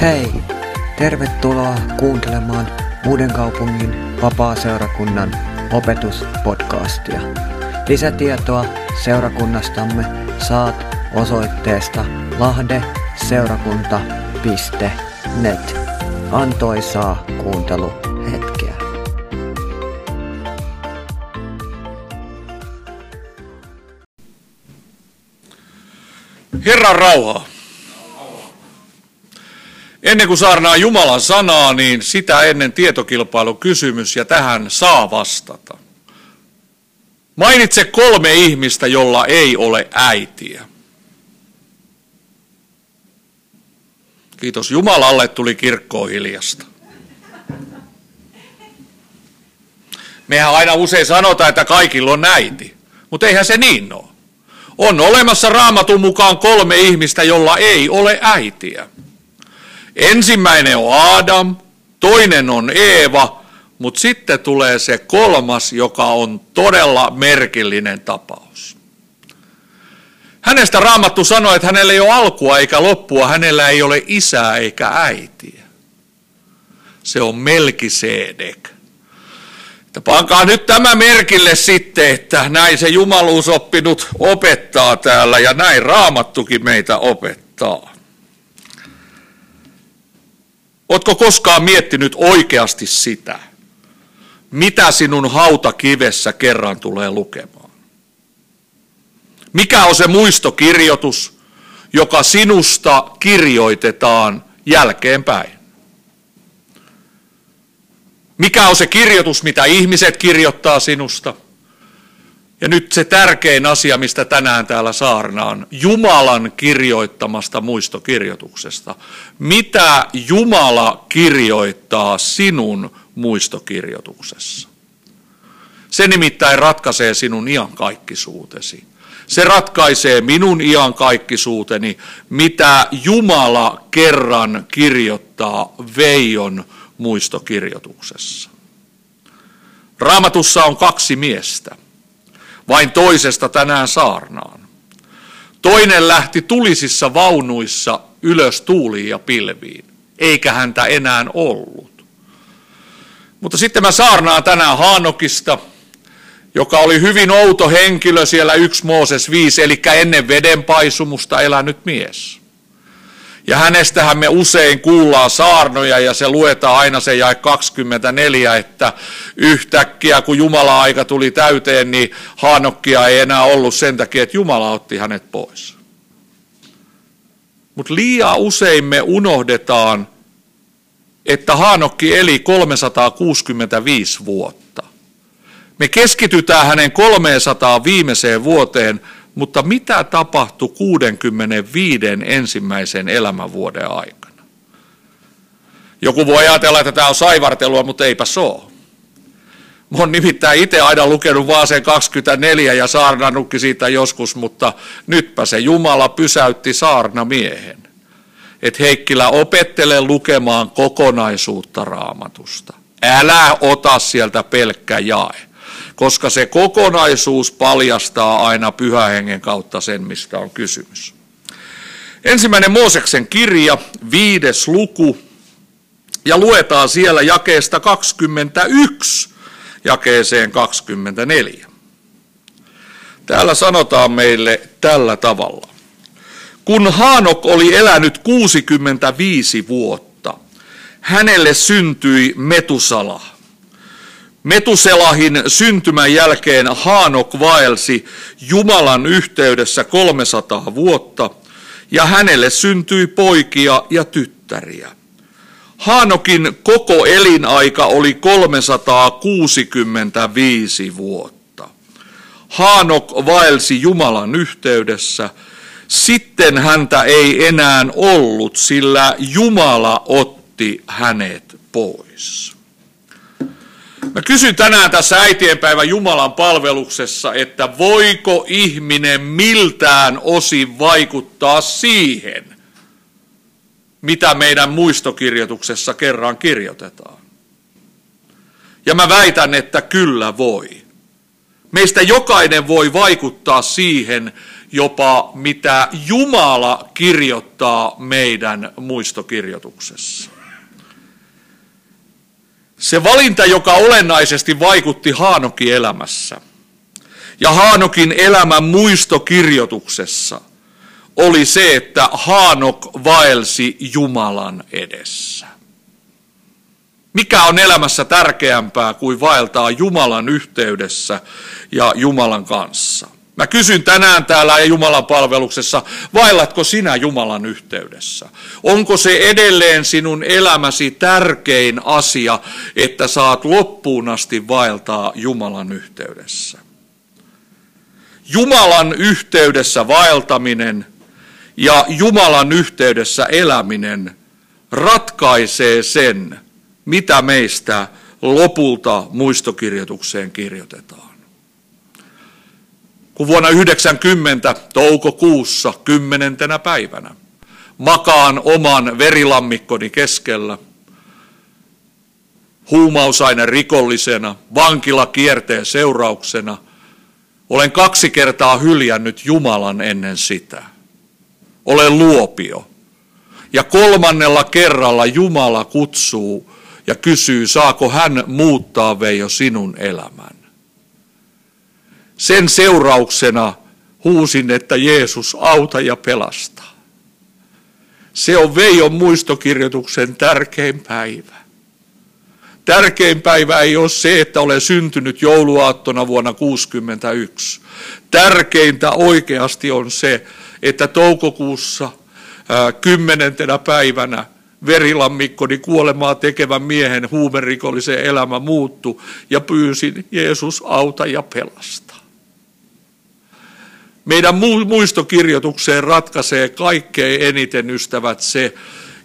Hei! Tervetuloa kuuntelemaan Uuden kaupungin vapaa-seurakunnan opetuspodcastia. Lisätietoa seurakunnastamme saat osoitteesta lahdeseurakunta.net. Antoisaa kuunteluhetkeä. Herran rauhaa. Ennen kuin saarnaa Jumalan sanaa, niin sitä ennen tietokilpailukysymys ja tähän saa vastata. Mainitse kolme ihmistä, jolla ei ole äitiä. Kiitos Jumalalle tuli kirkkoon hiljasta. Mehän aina usein sanotaan, että kaikilla on äiti, mutta eihän se niin ole. On olemassa raamatun mukaan kolme ihmistä, jolla ei ole äitiä. Ensimmäinen on Adam, toinen on Eeva, mutta sitten tulee se kolmas, joka on todella merkillinen tapaus. Hänestä raamattu sanoi, että hänellä ei ole alkua eikä loppua, hänellä ei ole isää eikä äitiä. Se on Melkisedek. Että pankaa nyt tämä merkille sitten, että näin se jumaluusoppinut opettaa täällä ja näin raamattukin meitä opettaa. Oletko koskaan miettinyt oikeasti sitä, mitä sinun hautakivessä kerran tulee lukemaan? Mikä on se muistokirjoitus, joka sinusta kirjoitetaan jälkeenpäin? Mikä on se kirjoitus, mitä ihmiset kirjoittaa sinusta? Ja nyt se tärkein asia, mistä tänään täällä saarnaan, Jumalan kirjoittamasta muistokirjoituksesta. Mitä Jumala kirjoittaa sinun muistokirjoituksessa? Se nimittäin ratkaisee sinun iankaikkisuutesi. Se ratkaisee minun iankaikkisuuteni, mitä Jumala kerran kirjoittaa Veijon muistokirjoituksessa. Raamatussa on kaksi miestä. Vain toisesta tänään saarnaan. Toinen lähti tulisissa vaunuissa ylös tuuliin ja pilviin, eikä häntä enää ollut. Mutta sitten mä saarnaan tänään Haanokista, joka oli hyvin outo henkilö siellä 1 Mooses 5, eli ennen vedenpaisumusta elänyt mies. Ja hänestähän me usein kuullaan saarnoja ja se luetaan aina se jäi 24, että yhtäkkiä kun Jumala aika tuli täyteen, niin Haanokkia ei enää ollut sen takia, että Jumala otti hänet pois. Mutta liian usein me unohdetaan, että Haanokki eli 365 vuotta. Me keskitytään hänen 300 viimeiseen vuoteen, mutta mitä tapahtui 65 ensimmäisen elämänvuoden aikana? Joku voi ajatella, että tämä on saivartelua, mutta eipä se ole. Mä oon nimittäin itse aina lukenut vaan sen 24 ja saarnannutkin siitä joskus, mutta nytpä se Jumala pysäytti saarnamiehen. Että Heikkilä opettele lukemaan kokonaisuutta raamatusta. Älä ota sieltä pelkkä jae koska se kokonaisuus paljastaa aina pyhähengen kautta sen, mistä on kysymys. Ensimmäinen Mooseksen kirja, viides luku, ja luetaan siellä jakeesta 21 jakeeseen 24. Täällä sanotaan meille tällä tavalla. Kun Haanok oli elänyt 65 vuotta, hänelle syntyi Metusala – Metuselahin syntymän jälkeen Haanok vaelsi Jumalan yhteydessä 300 vuotta ja hänelle syntyi poikia ja tyttäriä. Haanokin koko elinaika oli 365 vuotta. Haanok vaelsi Jumalan yhteydessä, sitten häntä ei enää ollut, sillä Jumala otti hänet pois. Mä kysyn tänään tässä äitienpäivän Jumalan palveluksessa, että voiko ihminen miltään osin vaikuttaa siihen, mitä meidän muistokirjoituksessa kerran kirjoitetaan. Ja mä väitän, että kyllä voi. Meistä jokainen voi vaikuttaa siihen, jopa mitä Jumala kirjoittaa meidän muistokirjoituksessa. Se valinta, joka olennaisesti vaikutti Haanokin elämässä ja Haanokin elämän muistokirjoituksessa, oli se, että Haanok vaelsi Jumalan edessä. Mikä on elämässä tärkeämpää kuin vaeltaa Jumalan yhteydessä ja Jumalan kanssa? Mä kysyn tänään täällä Jumalan palveluksessa, vaellatko sinä Jumalan yhteydessä? Onko se edelleen sinun elämäsi tärkein asia, että saat loppuun asti vaeltaa Jumalan yhteydessä? Jumalan yhteydessä vaeltaminen ja Jumalan yhteydessä eläminen ratkaisee sen, mitä meistä lopulta muistokirjoitukseen kirjoitetaan. Kun vuonna 90 toukokuussa kymmenentenä päivänä makaan oman verilammikkoni keskellä, huumausaine rikollisena, vankilakierteen seurauksena, olen kaksi kertaa hyljännyt Jumalan ennen sitä. Olen luopio. Ja kolmannella kerralla Jumala kutsuu ja kysyy, saako hän muuttaa Veijo sinun elämän. Sen seurauksena huusin, että Jeesus auta ja pelasta. Se on Veijon muistokirjoituksen tärkein päivä. Tärkein päivä ei ole se, että olen syntynyt jouluaattona vuonna 1961. Tärkeintä oikeasti on se, että toukokuussa kymmenentenä päivänä verilammikkoni kuolemaa tekevän miehen huumerikollisen elämä muuttu ja pyysin Jeesus auta ja pelasta. Meidän muistokirjoitukseen ratkaisee kaikkein eniten ystävät se,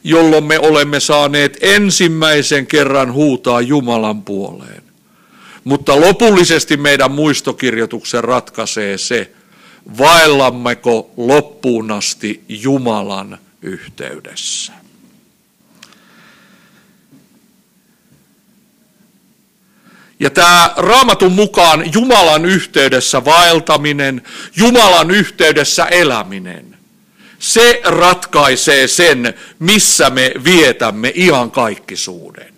jolloin me olemme saaneet ensimmäisen kerran huutaa Jumalan puoleen. Mutta lopullisesti meidän muistokirjoituksen ratkaisee se, vaellammeko loppuun asti Jumalan yhteydessä. Ja tämä raamatun mukaan Jumalan yhteydessä vaeltaminen, Jumalan yhteydessä eläminen, se ratkaisee sen, missä me vietämme ihan kaikkisuuden.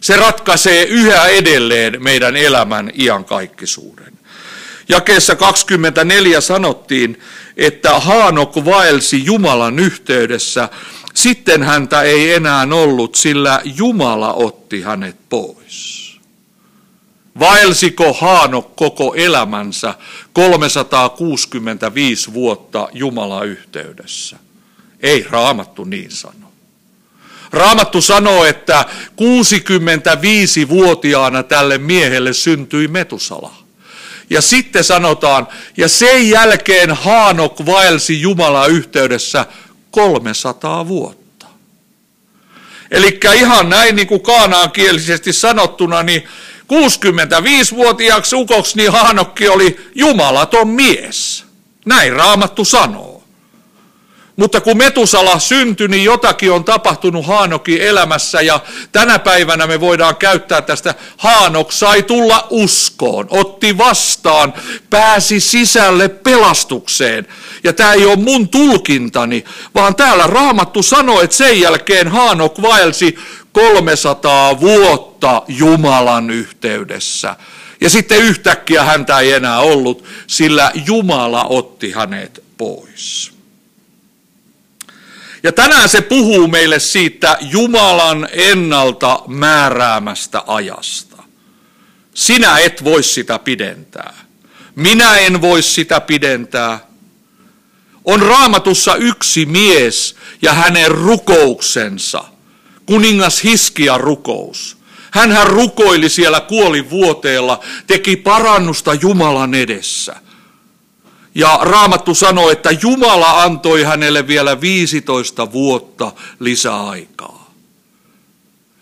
Se ratkaisee yhä edelleen meidän elämän iankaikkisuuden. Jakeessa 24 sanottiin, että Haanok vaelsi Jumalan yhteydessä, sitten häntä ei enää ollut, sillä Jumala otti hänet pois. Vaelsiko Haanok koko elämänsä 365 vuotta Jumala yhteydessä? Ei raamattu niin sano. Raamattu sanoo, että 65-vuotiaana tälle miehelle syntyi Metusala. Ja sitten sanotaan, ja sen jälkeen Haanok vaelsi Jumala yhteydessä 300 vuotta. Eli ihan näin niin kuin kaanaan kielisesti sanottuna, niin 65-vuotiaaksi ukoksi niin Haanokki oli jumalaton mies. Näin raamattu sanoo. Mutta kun Metusala syntyi, niin jotakin on tapahtunut Haanokin elämässä ja tänä päivänä me voidaan käyttää tästä Haanok sai tulla uskoon, otti vastaan, pääsi sisälle pelastukseen. Ja tämä ei ole mun tulkintani, vaan täällä Raamattu sanoo, että sen jälkeen Haanok vaelsi 300 vuotta Jumalan yhteydessä. Ja sitten yhtäkkiä häntä ei enää ollut, sillä Jumala otti hänet pois. Ja tänään se puhuu meille siitä Jumalan ennalta määräämästä ajasta. Sinä et voi sitä pidentää. Minä en voi sitä pidentää. On raamatussa yksi mies ja hänen rukouksensa – kuningas Hiskia rukous. Hänhän rukoili siellä kuolivuoteella, teki parannusta Jumalan edessä. Ja Raamattu sanoi, että Jumala antoi hänelle vielä 15 vuotta lisäaikaa.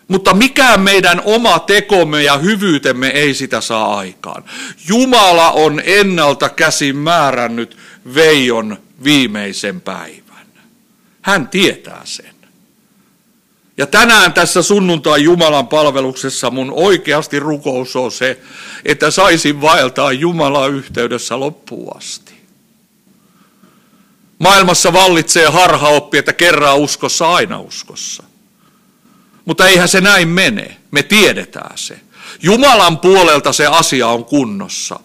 Mutta mikään meidän oma tekomme ja hyvyytemme ei sitä saa aikaan. Jumala on ennalta käsin määrännyt Veijon viimeisen päivän. Hän tietää sen. Ja tänään tässä sunnuntai Jumalan palveluksessa mun oikeasti rukous on se, että saisin vaeltaa Jumalan yhteydessä loppuun asti. Maailmassa vallitsee harhaoppi, että kerran uskossa, aina uskossa. Mutta eihän se näin mene. Me tiedetään se. Jumalan puolelta se asia on kunnossa.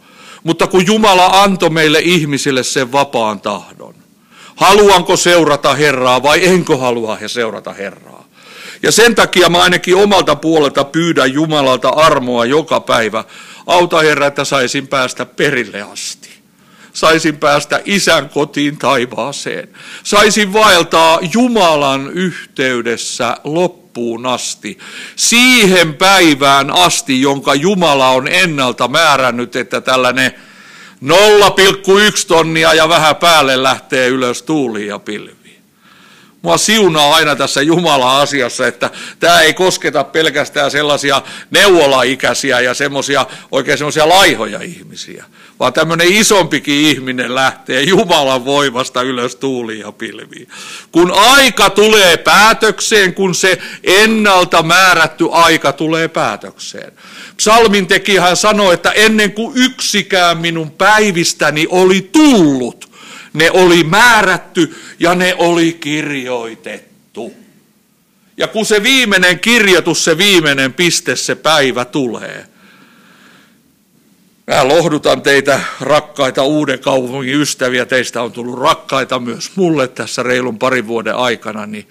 Mutta kun Jumala antoi meille ihmisille sen vapaan tahdon, haluanko seurata Herraa vai enkö halua seurata Herraa? Ja sen takia mä ainakin omalta puolelta pyydän Jumalalta armoa joka päivä. Auta Herra, että saisin päästä perille asti. Saisin päästä isän kotiin taivaaseen. Saisin vaeltaa Jumalan yhteydessä loppuun asti. Siihen päivään asti, jonka Jumala on ennalta määrännyt, että tällainen 0,1 tonnia ja vähän päälle lähtee ylös tuuliin ja pilvi. Mua siunaa aina tässä Jumala-asiassa, että tämä ei kosketa pelkästään sellaisia neuvolaikäisiä ja semmoisia oikein semmoisia laihoja ihmisiä, vaan tämmöinen isompikin ihminen lähtee Jumalan voimasta ylös tuuliin ja pilviin. Kun aika tulee päätökseen, kun se ennalta määrätty aika tulee päätökseen. Psalmin tekijä sanoi, että ennen kuin yksikään minun päivistäni oli tullut, ne oli määrätty ja ne oli kirjoitettu. Ja kun se viimeinen kirjoitus, se viimeinen piste, se päivä tulee. Mä lohdutan teitä rakkaita uuden kaupungin ystäviä, teistä on tullut rakkaita myös mulle tässä reilun parin vuoden aikana, niin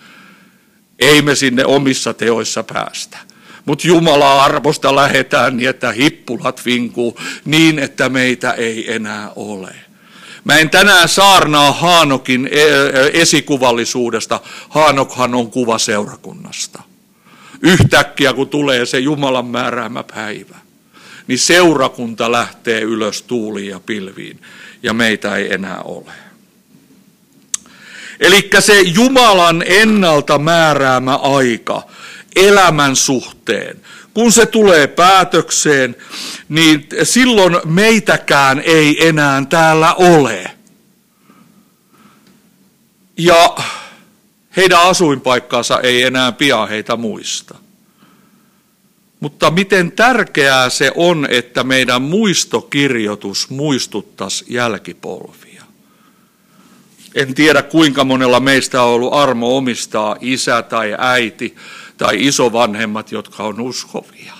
ei me sinne omissa teoissa päästä. Mutta Jumala arvosta lähetään niin, että hippulat vinkuu niin, että meitä ei enää ole. Mä en tänään saarnaa Haanokin e, e, esikuvallisuudesta. Haanokhan on kuva seurakunnasta. Yhtäkkiä kun tulee se Jumalan määräämä päivä, niin seurakunta lähtee ylös tuuliin ja pilviin ja meitä ei enää ole. Eli se Jumalan ennalta määräämä aika elämän suhteen, kun se tulee päätökseen, niin silloin meitäkään ei enää täällä ole. Ja heidän asuinpaikkaansa ei enää pian heitä muista. Mutta miten tärkeää se on, että meidän muistokirjoitus muistuttaisi jälkipolvia. En tiedä kuinka monella meistä on ollut armo omistaa isä tai äiti tai isovanhemmat, jotka on uskovia.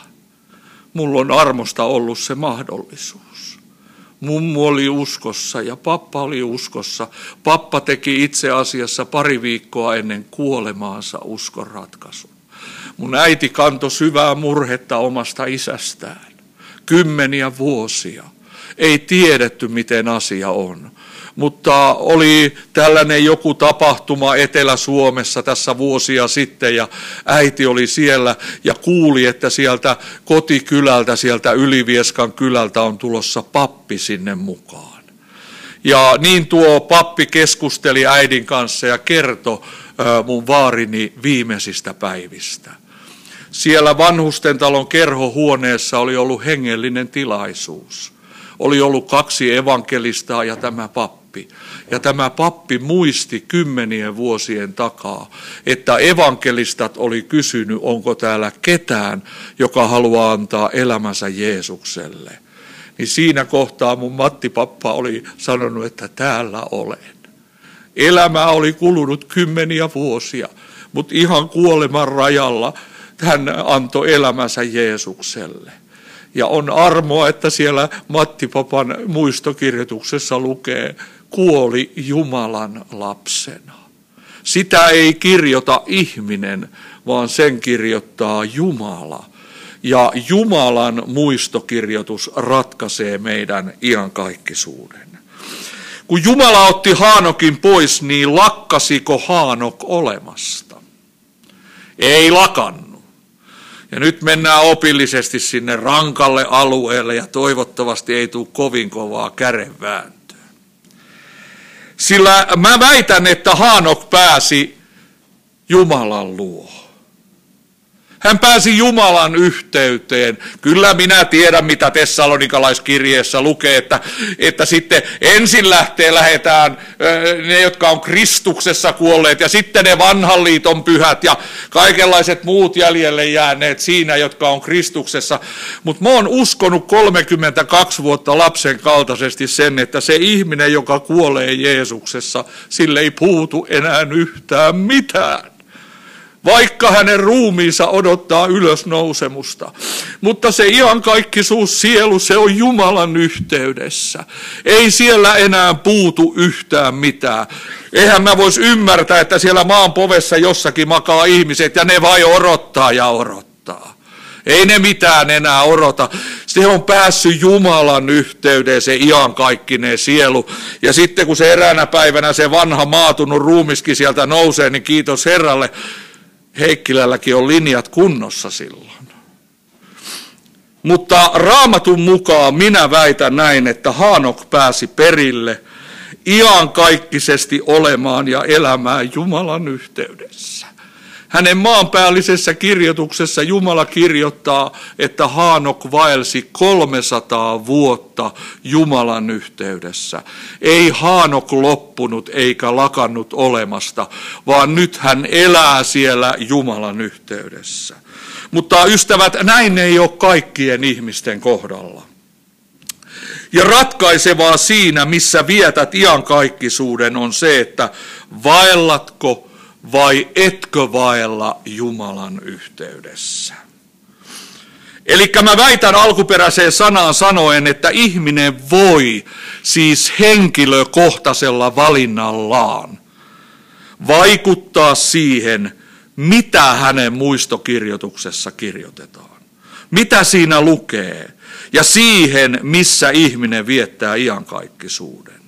Mulla on armosta ollut se mahdollisuus. Mummu oli uskossa ja pappa oli uskossa. Pappa teki itse asiassa pari viikkoa ennen kuolemaansa uskon ratkaisun. Mun äiti kantoi syvää murhetta omasta isästään. Kymmeniä vuosia. Ei tiedetty, miten asia on mutta oli tällainen joku tapahtuma Etelä-Suomessa tässä vuosia sitten ja äiti oli siellä ja kuuli, että sieltä kotikylältä, sieltä Ylivieskan kylältä on tulossa pappi sinne mukaan. Ja niin tuo pappi keskusteli äidin kanssa ja kertoi mun vaarini viimeisistä päivistä. Siellä vanhustentalon kerhohuoneessa oli ollut hengellinen tilaisuus. Oli ollut kaksi evankelistaa ja tämä pappi pappi. Ja tämä pappi muisti kymmenien vuosien takaa, että evankelistat oli kysynyt, onko täällä ketään, joka haluaa antaa elämänsä Jeesukselle. Niin siinä kohtaa mun Matti Pappa oli sanonut, että täällä olen. Elämä oli kulunut kymmeniä vuosia, mutta ihan kuoleman rajalla hän antoi elämänsä Jeesukselle. Ja on armoa, että siellä Matti Papan muistokirjoituksessa lukee, kuoli Jumalan lapsena. Sitä ei kirjoita ihminen, vaan sen kirjoittaa Jumala. Ja Jumalan muistokirjoitus ratkaisee meidän iankaikkisuuden. Kun Jumala otti Haanokin pois, niin lakkasiko Haanok olemasta? Ei lakannut. Ja nyt mennään opillisesti sinne rankalle alueelle ja toivottavasti ei tule kovin kovaa kärenvääntöä. Sillä mä väitän, että Haanok pääsi Jumalan luo. Hän pääsi Jumalan yhteyteen. Kyllä minä tiedän, mitä Tessalonikalaiskirjeessä lukee, että, että sitten ensin lähtee, lähetään ne, jotka on Kristuksessa kuolleet, ja sitten ne vanhan liiton pyhät ja kaikenlaiset muut jäljelle jääneet siinä, jotka on Kristuksessa. Mutta mä oon uskonut 32 vuotta lapsen kaltaisesti sen, että se ihminen, joka kuolee Jeesuksessa, sille ei puutu enää yhtään mitään vaikka hänen ruumiinsa odottaa ylösnousemusta. Mutta se suus sielu, se on Jumalan yhteydessä. Ei siellä enää puutu yhtään mitään. Eihän mä vois ymmärtää, että siellä maan povessa jossakin makaa ihmiset ja ne vai odottaa ja odottaa. Ei ne mitään enää odota. Se on päässyt Jumalan yhteyteen, se iankaikkinen sielu. Ja sitten kun se eräänä päivänä se vanha maatunut ruumiskin sieltä nousee, niin kiitos Herralle Heikkilälläkin on linjat kunnossa silloin. Mutta raamatun mukaan minä väitän näin, että Haanok pääsi perille iankaikkisesti olemaan ja elämään Jumalan yhteydessä. Hänen maanpäällisessä kirjoituksessa Jumala kirjoittaa, että Haanok vaelsi 300 vuotta Jumalan yhteydessä. Ei Haanok loppunut eikä lakannut olemasta, vaan nyt hän elää siellä Jumalan yhteydessä. Mutta ystävät, näin ei ole kaikkien ihmisten kohdalla. Ja ratkaisevaa siinä, missä vietät iankaikkisuuden, on se, että vaellatko vai etkö vaella Jumalan yhteydessä? Eli mä väitän alkuperäiseen sanaan sanoen, että ihminen voi siis henkilökohtaisella valinnallaan vaikuttaa siihen, mitä hänen muistokirjoituksessa kirjoitetaan. Mitä siinä lukee ja siihen, missä ihminen viettää iankaikkisuuden.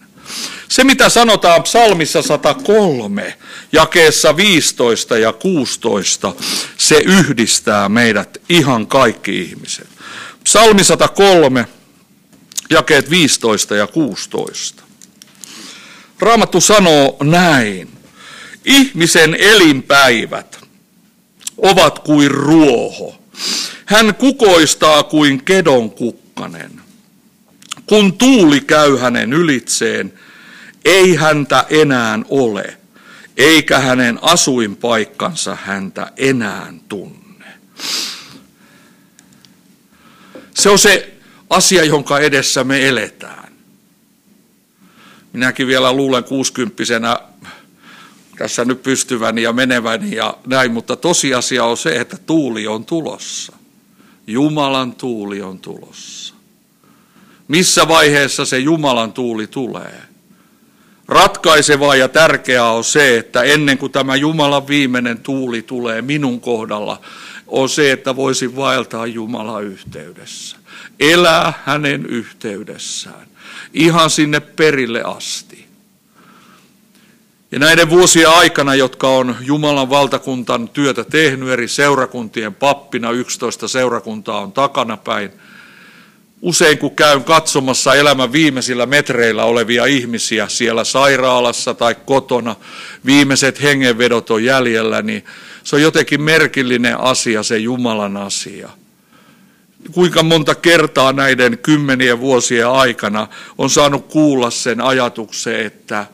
Se, mitä sanotaan psalmissa 103, jakeessa 15 ja 16, se yhdistää meidät ihan kaikki ihmiset. Psalmi 103, jakeet 15 ja 16. Raamattu sanoo näin. Ihmisen elinpäivät ovat kuin ruoho. Hän kukoistaa kuin kedon kukkanen. Kun tuuli käy hänen ylitseen, ei häntä enää ole, eikä hänen asuinpaikkansa häntä enää tunne. Se on se asia, jonka edessä me eletään. Minäkin vielä luulen kuusikymppisenä tässä nyt pystyväni ja meneväni ja näin, mutta tosiasia on se, että tuuli on tulossa. Jumalan tuuli on tulossa. Missä vaiheessa se Jumalan tuuli tulee? Ratkaisevaa ja tärkeää on se, että ennen kuin tämä Jumalan viimeinen tuuli tulee minun kohdalla, on se, että voisin vaeltaa Jumalan yhteydessä. Elää hänen yhteydessään. Ihan sinne perille asti. Ja näiden vuosien aikana, jotka on Jumalan valtakuntan työtä tehnyt eri seurakuntien pappina, 11 seurakuntaa on takana päin – Usein kun käyn katsomassa elämän viimeisillä metreillä olevia ihmisiä siellä sairaalassa tai kotona, viimeiset hengenvedot on jäljellä, niin se on jotenkin merkillinen asia, se Jumalan asia. Kuinka monta kertaa näiden kymmenien vuosien aikana on saanut kuulla sen ajatuksen, että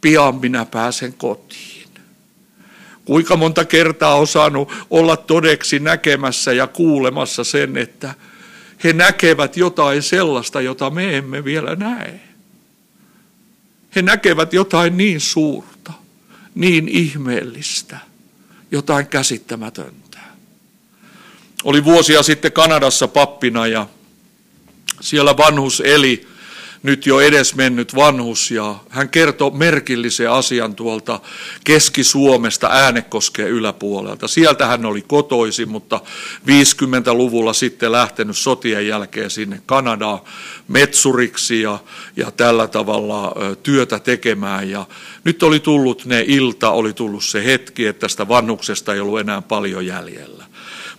pian minä pääsen kotiin. Kuinka monta kertaa on saanut olla todeksi näkemässä ja kuulemassa sen, että he näkevät jotain sellaista, jota me emme vielä näe. He näkevät jotain niin suurta, niin ihmeellistä, jotain käsittämätöntä. Oli vuosia sitten Kanadassa pappina ja siellä vanhus eli nyt jo edesmennyt vanhus ja hän kertoi merkillisen asian tuolta Keski-Suomesta Äänekoskeen yläpuolelta. Sieltä hän oli kotoisin, mutta 50-luvulla sitten lähtenyt sotien jälkeen sinne Kanadaan metsuriksi ja, ja tällä tavalla työtä tekemään. Ja nyt oli tullut ne ilta, oli tullut se hetki, että tästä vanhuksesta ei ollut enää paljon jäljellä.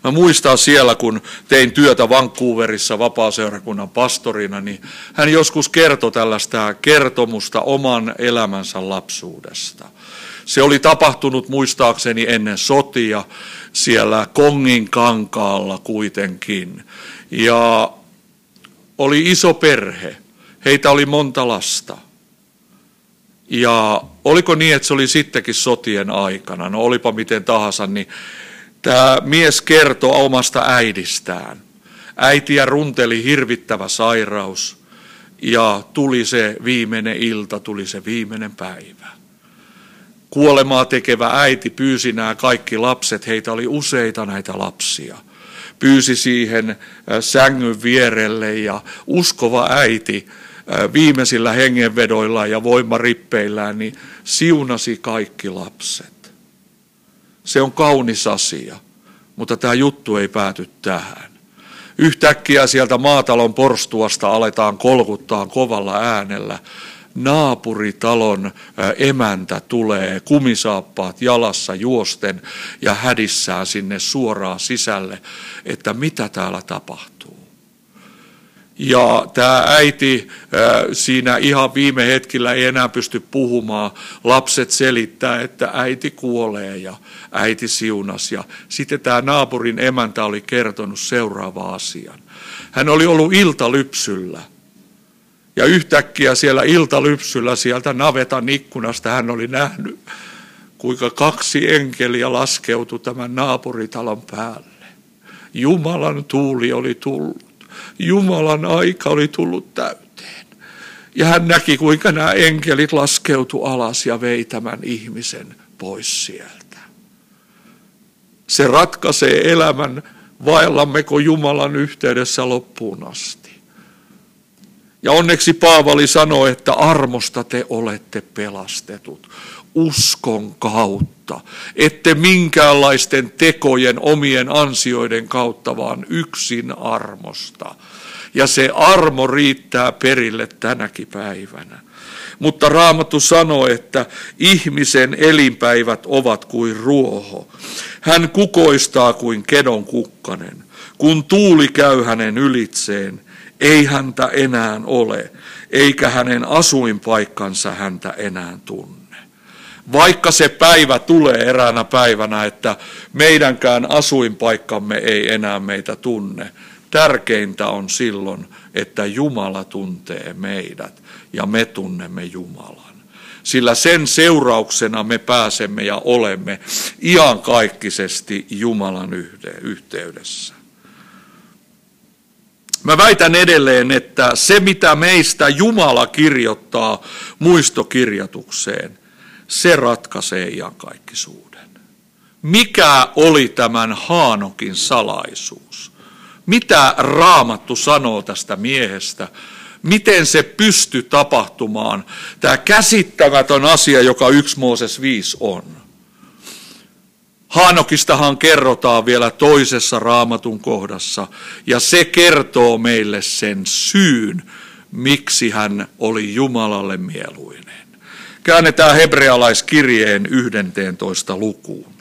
Mä muistan siellä, kun tein työtä Vancouverissa vapaaseurakunnan pastorina, niin hän joskus kertoi tällaista kertomusta oman elämänsä lapsuudesta. Se oli tapahtunut muistaakseni ennen sotia siellä Kongin kankaalla kuitenkin. Ja oli iso perhe. Heitä oli monta lasta. Ja oliko niin, että se oli sittenkin sotien aikana? No olipa miten tahansa, niin tämä mies kertoo omasta äidistään. Äitiä runteli hirvittävä sairaus ja tuli se viimeinen ilta, tuli se viimeinen päivä. Kuolemaa tekevä äiti pyysi nämä kaikki lapset, heitä oli useita näitä lapsia. Pyysi siihen äh, sängyn vierelle ja uskova äiti äh, viimeisillä hengenvedoillaan ja voimarippeillään niin siunasi kaikki lapset. Se on kaunis asia, mutta tämä juttu ei pääty tähän. Yhtäkkiä sieltä maatalon porstuasta aletaan kolkuttaa kovalla äänellä. Naapuritalon emäntä tulee kumisaappaat jalassa juosten ja hädissään sinne suoraan sisälle, että mitä täällä tapahtuu. Ja tämä äiti siinä ihan viime hetkellä ei enää pysty puhumaan. Lapset selittää, että äiti kuolee ja äiti siunas. Ja sitten tämä naapurin emäntä oli kertonut seuraava asian. Hän oli ollut iltalypsyllä. Ja yhtäkkiä siellä iltalypsyllä sieltä navetan ikkunasta hän oli nähnyt, kuinka kaksi enkeliä laskeutui tämän naapuritalon päälle. Jumalan tuuli oli tullut. Jumalan aika oli tullut täyteen. Ja hän näki, kuinka nämä enkelit laskeutu alas ja vei tämän ihmisen pois sieltä. Se ratkaisee elämän, vaellammeko Jumalan yhteydessä loppuun asti. Ja onneksi Paavali sanoi, että armosta te olette pelastetut uskon kautta, ette minkäänlaisten tekojen omien ansioiden kautta, vaan yksin armosta. Ja se armo riittää perille tänäkin päivänä. Mutta Raamattu sanoo, että ihmisen elinpäivät ovat kuin ruoho. Hän kukoistaa kuin kedon kukkanen. Kun tuuli käy hänen ylitseen, ei häntä enää ole, eikä hänen asuinpaikkansa häntä enää tunne. Vaikka se päivä tulee eräänä päivänä, että meidänkään asuinpaikkamme ei enää meitä tunne, tärkeintä on silloin, että Jumala tuntee meidät ja me tunnemme Jumalan. Sillä sen seurauksena me pääsemme ja olemme iankaikkisesti Jumalan yhteydessä. Mä väitän edelleen, että se mitä meistä Jumala kirjoittaa muistokirjatukseen, se ratkaisee iankaikkisuuden. Mikä oli tämän Haanokin salaisuus? Mitä Raamattu sanoo tästä miehestä? Miten se pysty tapahtumaan? Tämä käsittämätön asia, joka yksi Mooses 5 on. Haanokistahan kerrotaan vielä toisessa raamatun kohdassa, ja se kertoo meille sen syyn, miksi hän oli Jumalalle mieluinen. Käännetään hebrealaiskirjeen 11 lukuun.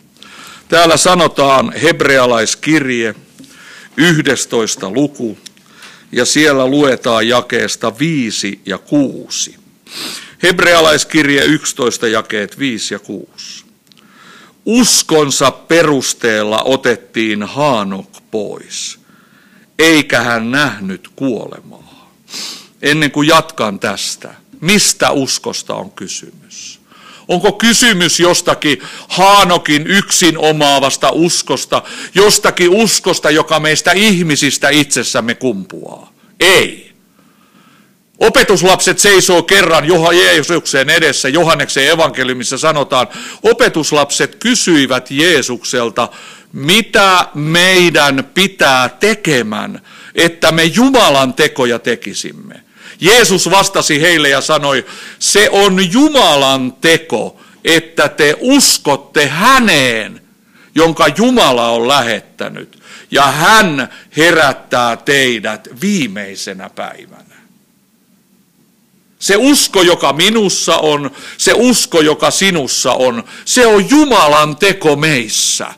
Täällä sanotaan hebrealaiskirje 11 luku ja siellä luetaan jakeesta 5 ja 6. Hebrealaiskirje 11 jakeet 5 ja 6. Uskonsa perusteella otettiin Haanok pois, eikä hän nähnyt kuolemaa. Ennen kuin jatkan tästä, mistä uskosta on kysymys? Onko kysymys jostakin Haanokin yksin omaavasta uskosta, jostakin uskosta, joka meistä ihmisistä itsessämme kumpuaa? Ei. Opetuslapset seisoo kerran Jeesuksen edessä. Johanneksen evankeliumissa sanotaan, opetuslapset kysyivät Jeesukselta, mitä meidän pitää tekemään, että me Jumalan tekoja tekisimme. Jeesus vastasi heille ja sanoi, se on Jumalan teko, että te uskotte häneen, jonka Jumala on lähettänyt, ja hän herättää teidät viimeisenä päivänä. Se usko, joka minussa on, se usko, joka sinussa on, se on Jumalan teko meissä.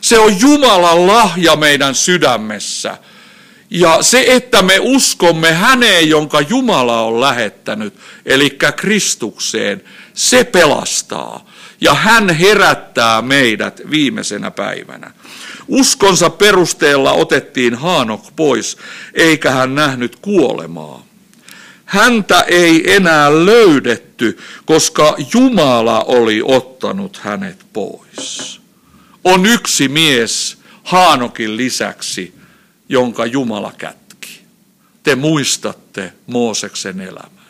Se on Jumalan lahja meidän sydämessä. Ja se, että me uskomme häneen, jonka Jumala on lähettänyt, eli Kristukseen, se pelastaa. ja hän herättää meidät viimeisenä päivänä. Uskonsa perusteella otettiin Haanok pois, eikä hän nähnyt kuolemaa. Häntä ei enää löydetty, koska Jumala oli ottanut hänet pois. On yksi mies Haanokin lisäksi, jonka Jumala kätki. Te muistatte Mooseksen elämän.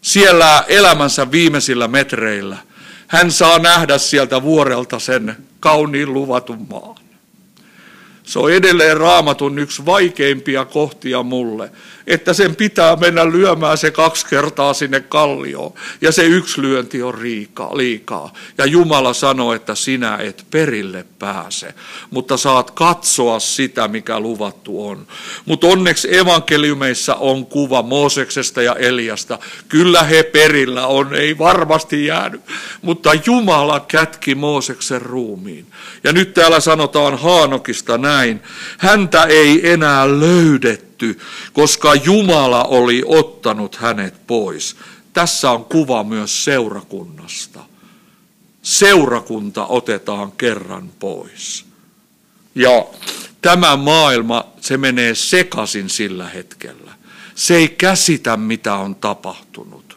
Siellä elämänsä viimeisillä metreillä hän saa nähdä sieltä vuorelta sen kauniin luvatun maan. Se on edelleen raamatun yksi vaikeimpia kohtia mulle, että sen pitää mennä lyömään se kaksi kertaa sinne kallioon. Ja se yksi lyönti on liikaa. liikaa. Ja Jumala sanoo, että sinä et perille pääse, mutta saat katsoa sitä, mikä luvattu on. Mutta onneksi evankeliumeissa on kuva Mooseksesta ja Eliasta. Kyllä he perillä on, ei varmasti jäänyt. Mutta Jumala kätki Mooseksen ruumiin. Ja nyt täällä sanotaan Haanokista näin. Häntä ei enää löydetty, koska Jumala oli ottanut hänet pois. Tässä on kuva myös seurakunnasta. Seurakunta otetaan kerran pois. Ja tämä maailma, se menee sekaisin sillä hetkellä. Se ei käsitä, mitä on tapahtunut.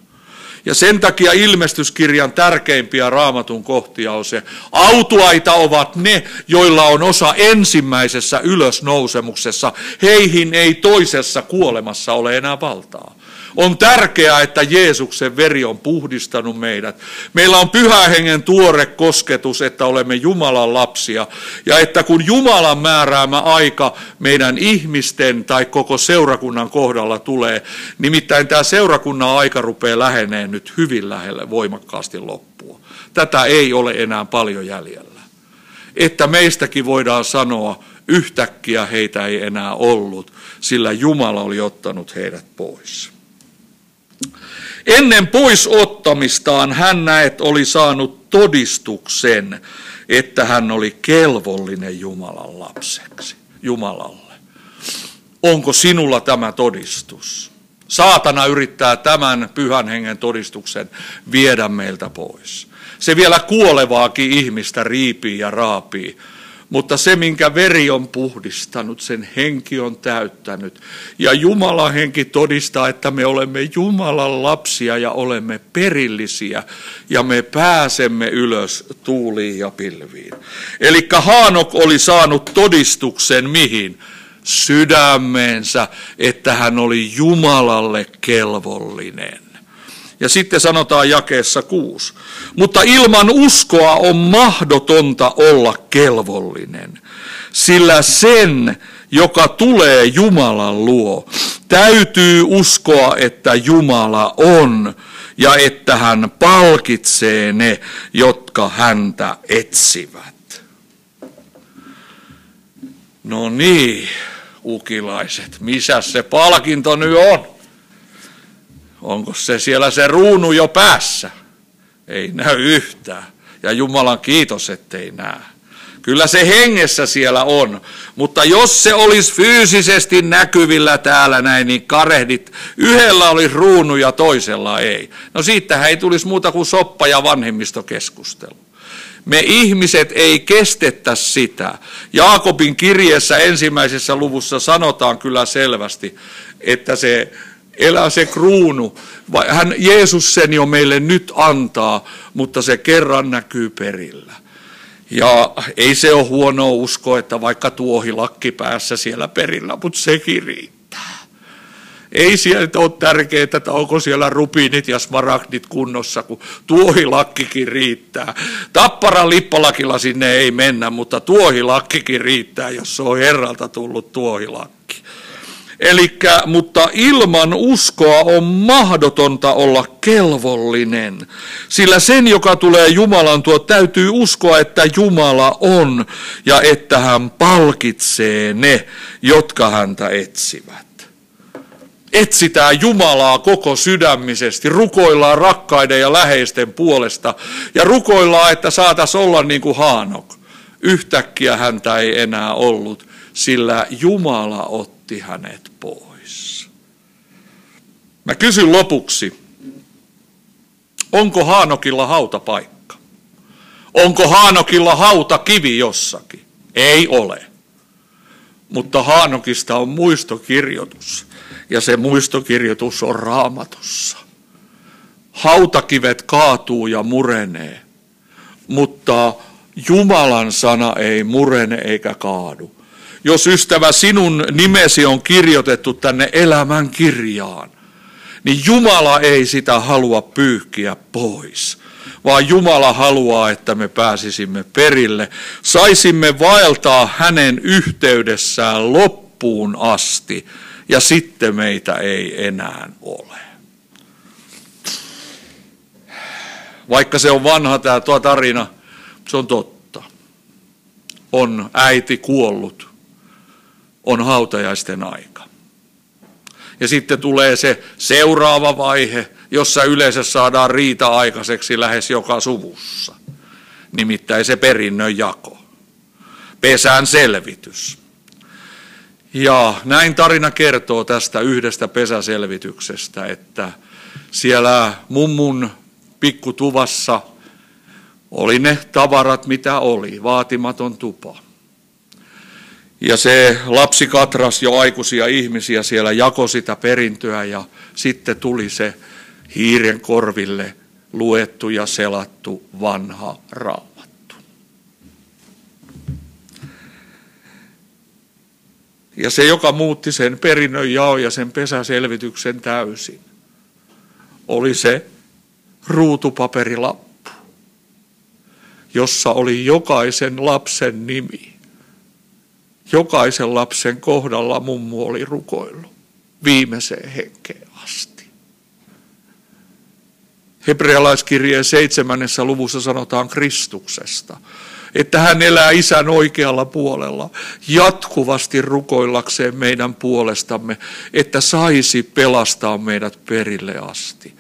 Ja sen takia ilmestyskirjan tärkeimpiä raamatun kohtia on se, autuaita ovat ne, joilla on osa ensimmäisessä ylösnousemuksessa. Heihin ei toisessa kuolemassa ole enää valtaa. On tärkeää, että Jeesuksen veri on puhdistanut meidät. Meillä on pyhä hengen tuore kosketus, että olemme Jumalan lapsia. Ja että kun Jumalan määräämä aika meidän ihmisten tai koko seurakunnan kohdalla tulee, nimittäin tämä seurakunnan aika rupeaa lähenee nyt hyvin lähelle voimakkaasti loppua. Tätä ei ole enää paljon jäljellä. Että meistäkin voidaan sanoa, yhtäkkiä heitä ei enää ollut, sillä Jumala oli ottanut heidät pois. Ennen poisottamistaan hän näet oli saanut todistuksen, että hän oli kelvollinen Jumalan lapseksi, Jumalalle. Onko sinulla tämä todistus? Saatana yrittää tämän pyhän hengen todistuksen viedä meiltä pois. Se vielä kuolevaakin ihmistä riipii ja raapii mutta se, minkä veri on puhdistanut, sen henki on täyttänyt. Ja Jumalan henki todistaa, että me olemme Jumalan lapsia ja olemme perillisiä. Ja me pääsemme ylös tuuliin ja pilviin. Eli Haanok oli saanut todistuksen mihin? Sydämeensä, että hän oli Jumalalle kelvollinen. Ja sitten sanotaan jakeessa kuusi. Mutta ilman uskoa on mahdotonta olla kelvollinen, sillä sen, joka tulee Jumalan luo, täytyy uskoa, että Jumala on ja että hän palkitsee ne, jotka häntä etsivät. No niin, ukilaiset, missä se palkinto nyt on? Onko se siellä se ruunu jo päässä? Ei näy yhtään. Ja Jumalan kiitos, ettei näe. Kyllä se hengessä siellä on, mutta jos se olisi fyysisesti näkyvillä täällä näin, niin karehdit, yhdellä olisi ruunu ja toisella ei. No siitähän ei tulisi muuta kuin soppa ja vanhemmistokeskustelu. Me ihmiset ei kestettä sitä. Jaakobin kirjeessä ensimmäisessä luvussa sanotaan kyllä selvästi, että se elää se kruunu. Hän, Jeesus sen jo meille nyt antaa, mutta se kerran näkyy perillä. Ja ei se ole huono usko, että vaikka tuohilakki päässä siellä perillä, mutta sekin riittää. Ei sieltä ole tärkeää, että onko siellä rupiinit ja smaragdit kunnossa, kun tuohilakkikin riittää. Tapparan lippalakilla sinne ei mennä, mutta tuohilakkikin riittää, jos se on herralta tullut tuohilakki. Elikkä, mutta ilman uskoa on mahdotonta olla kelvollinen. Sillä sen, joka tulee Jumalan tuo, täytyy uskoa, että Jumala on ja että hän palkitsee ne, jotka häntä etsivät. Etsitään Jumalaa koko sydämisesti, rukoillaan rakkaiden ja läheisten puolesta ja rukoillaan, että saatas olla niin kuin Haanok. Yhtäkkiä häntä ei enää ollut, sillä Jumala otti hänet pois. Mä kysyn lopuksi, onko Haanokilla hautapaikka? Onko Haanokilla hautakivi jossakin? Ei ole. Mutta Haanokista on muistokirjoitus ja se muistokirjoitus on raamatussa. Hautakivet kaatuu ja murenee, mutta Jumalan sana ei murene eikä kaadu. Jos ystävä sinun nimesi on kirjoitettu tänne elämän kirjaan, niin Jumala ei sitä halua pyyhkiä pois, vaan Jumala haluaa, että me pääsisimme perille, saisimme vaeltaa hänen yhteydessään loppuun asti, ja sitten meitä ei enää ole. Vaikka se on vanha tämä tarina, se on totta. On äiti kuollut, on hautajaisten aika. Ja sitten tulee se seuraava vaihe, jossa yleensä saadaan riita aikaiseksi lähes joka suvussa. Nimittäin se perinnön jako. Pesän selvitys. Ja näin tarina kertoo tästä yhdestä pesäselvityksestä, että siellä mummun pikkutuvassa oli ne tavarat, mitä oli, vaatimaton tupa. Ja se lapsi katras jo aikuisia ihmisiä siellä, jako sitä perintöä ja sitten tuli se hiiren korville luettu ja selattu vanha raamattu. Ja se, joka muutti sen perinnön jao ja sen pesäselvityksen täysin, oli se ruutupaperilappu, jossa oli jokaisen lapsen nimi jokaisen lapsen kohdalla mummu oli rukoillut viimeiseen henkeen asti. Hebrealaiskirjeen seitsemännessä luvussa sanotaan Kristuksesta, että hän elää isän oikealla puolella jatkuvasti rukoillakseen meidän puolestamme, että saisi pelastaa meidät perille asti.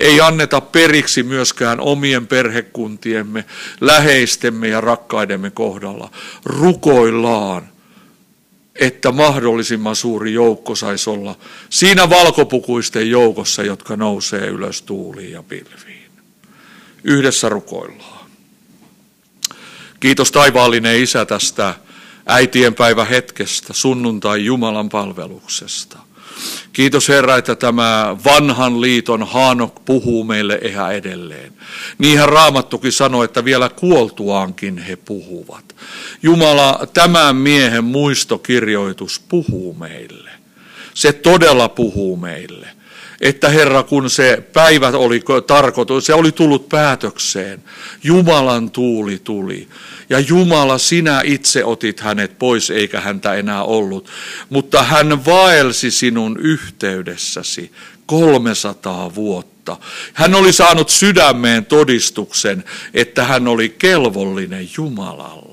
Ei anneta periksi myöskään omien perhekuntiemme, läheistemme ja rakkaidemme kohdalla. Rukoillaan, että mahdollisimman suuri joukko saisi olla siinä valkopukuisten joukossa, jotka nousee ylös tuuliin ja pilviin. Yhdessä rukoillaan. Kiitos taivaallinen Isä tästä äitienpäivä hetkestä, sunnuntai Jumalan palveluksesta. Kiitos Herra, että tämä vanhan liiton Haanok puhuu meille ehä edelleen. Niinhän Raamattukin sanoi, että vielä kuoltuaankin he puhuvat. Jumala, tämän miehen muistokirjoitus puhuu meille. Se todella puhuu meille että Herra, kun se päivä oli tarkoitus, se oli tullut päätökseen, Jumalan tuuli tuli. Ja Jumala, sinä itse otit hänet pois, eikä häntä enää ollut. Mutta hän vaelsi sinun yhteydessäsi 300 vuotta. Hän oli saanut sydämeen todistuksen, että hän oli kelvollinen Jumalalle.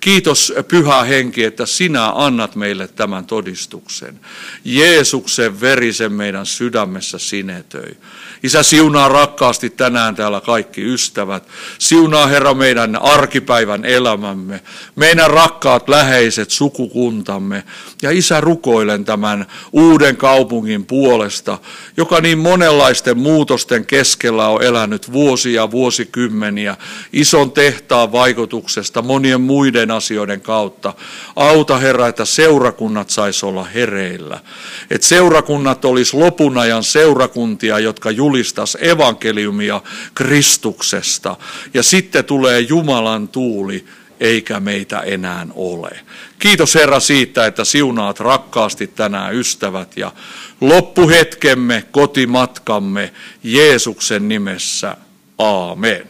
Kiitos Pyhä Henki, että sinä annat meille tämän todistuksen. Jeesuksen verisen meidän sydämessä sinetöi. Isä, siunaa rakkaasti tänään täällä kaikki ystävät. Siunaa Herra meidän arkipäivän elämämme, meidän rakkaat läheiset sukukuntamme. Ja Isä, rukoilen tämän uuden kaupungin puolesta, joka niin monenlaisten muutosten keskellä on elänyt vuosia, vuosikymmeniä, ison tehtaan vaikutuksesta, monien muiden asioiden kautta. Auta Herra, että seurakunnat sais olla hereillä. Että seurakunnat olisi lopun ajan seurakuntia, jotka julistas evankeliumia Kristuksesta. Ja sitten tulee Jumalan tuuli, eikä meitä enää ole. Kiitos Herra siitä, että siunaat rakkaasti tänään ystävät ja loppuhetkemme, kotimatkamme Jeesuksen nimessä. Aamen.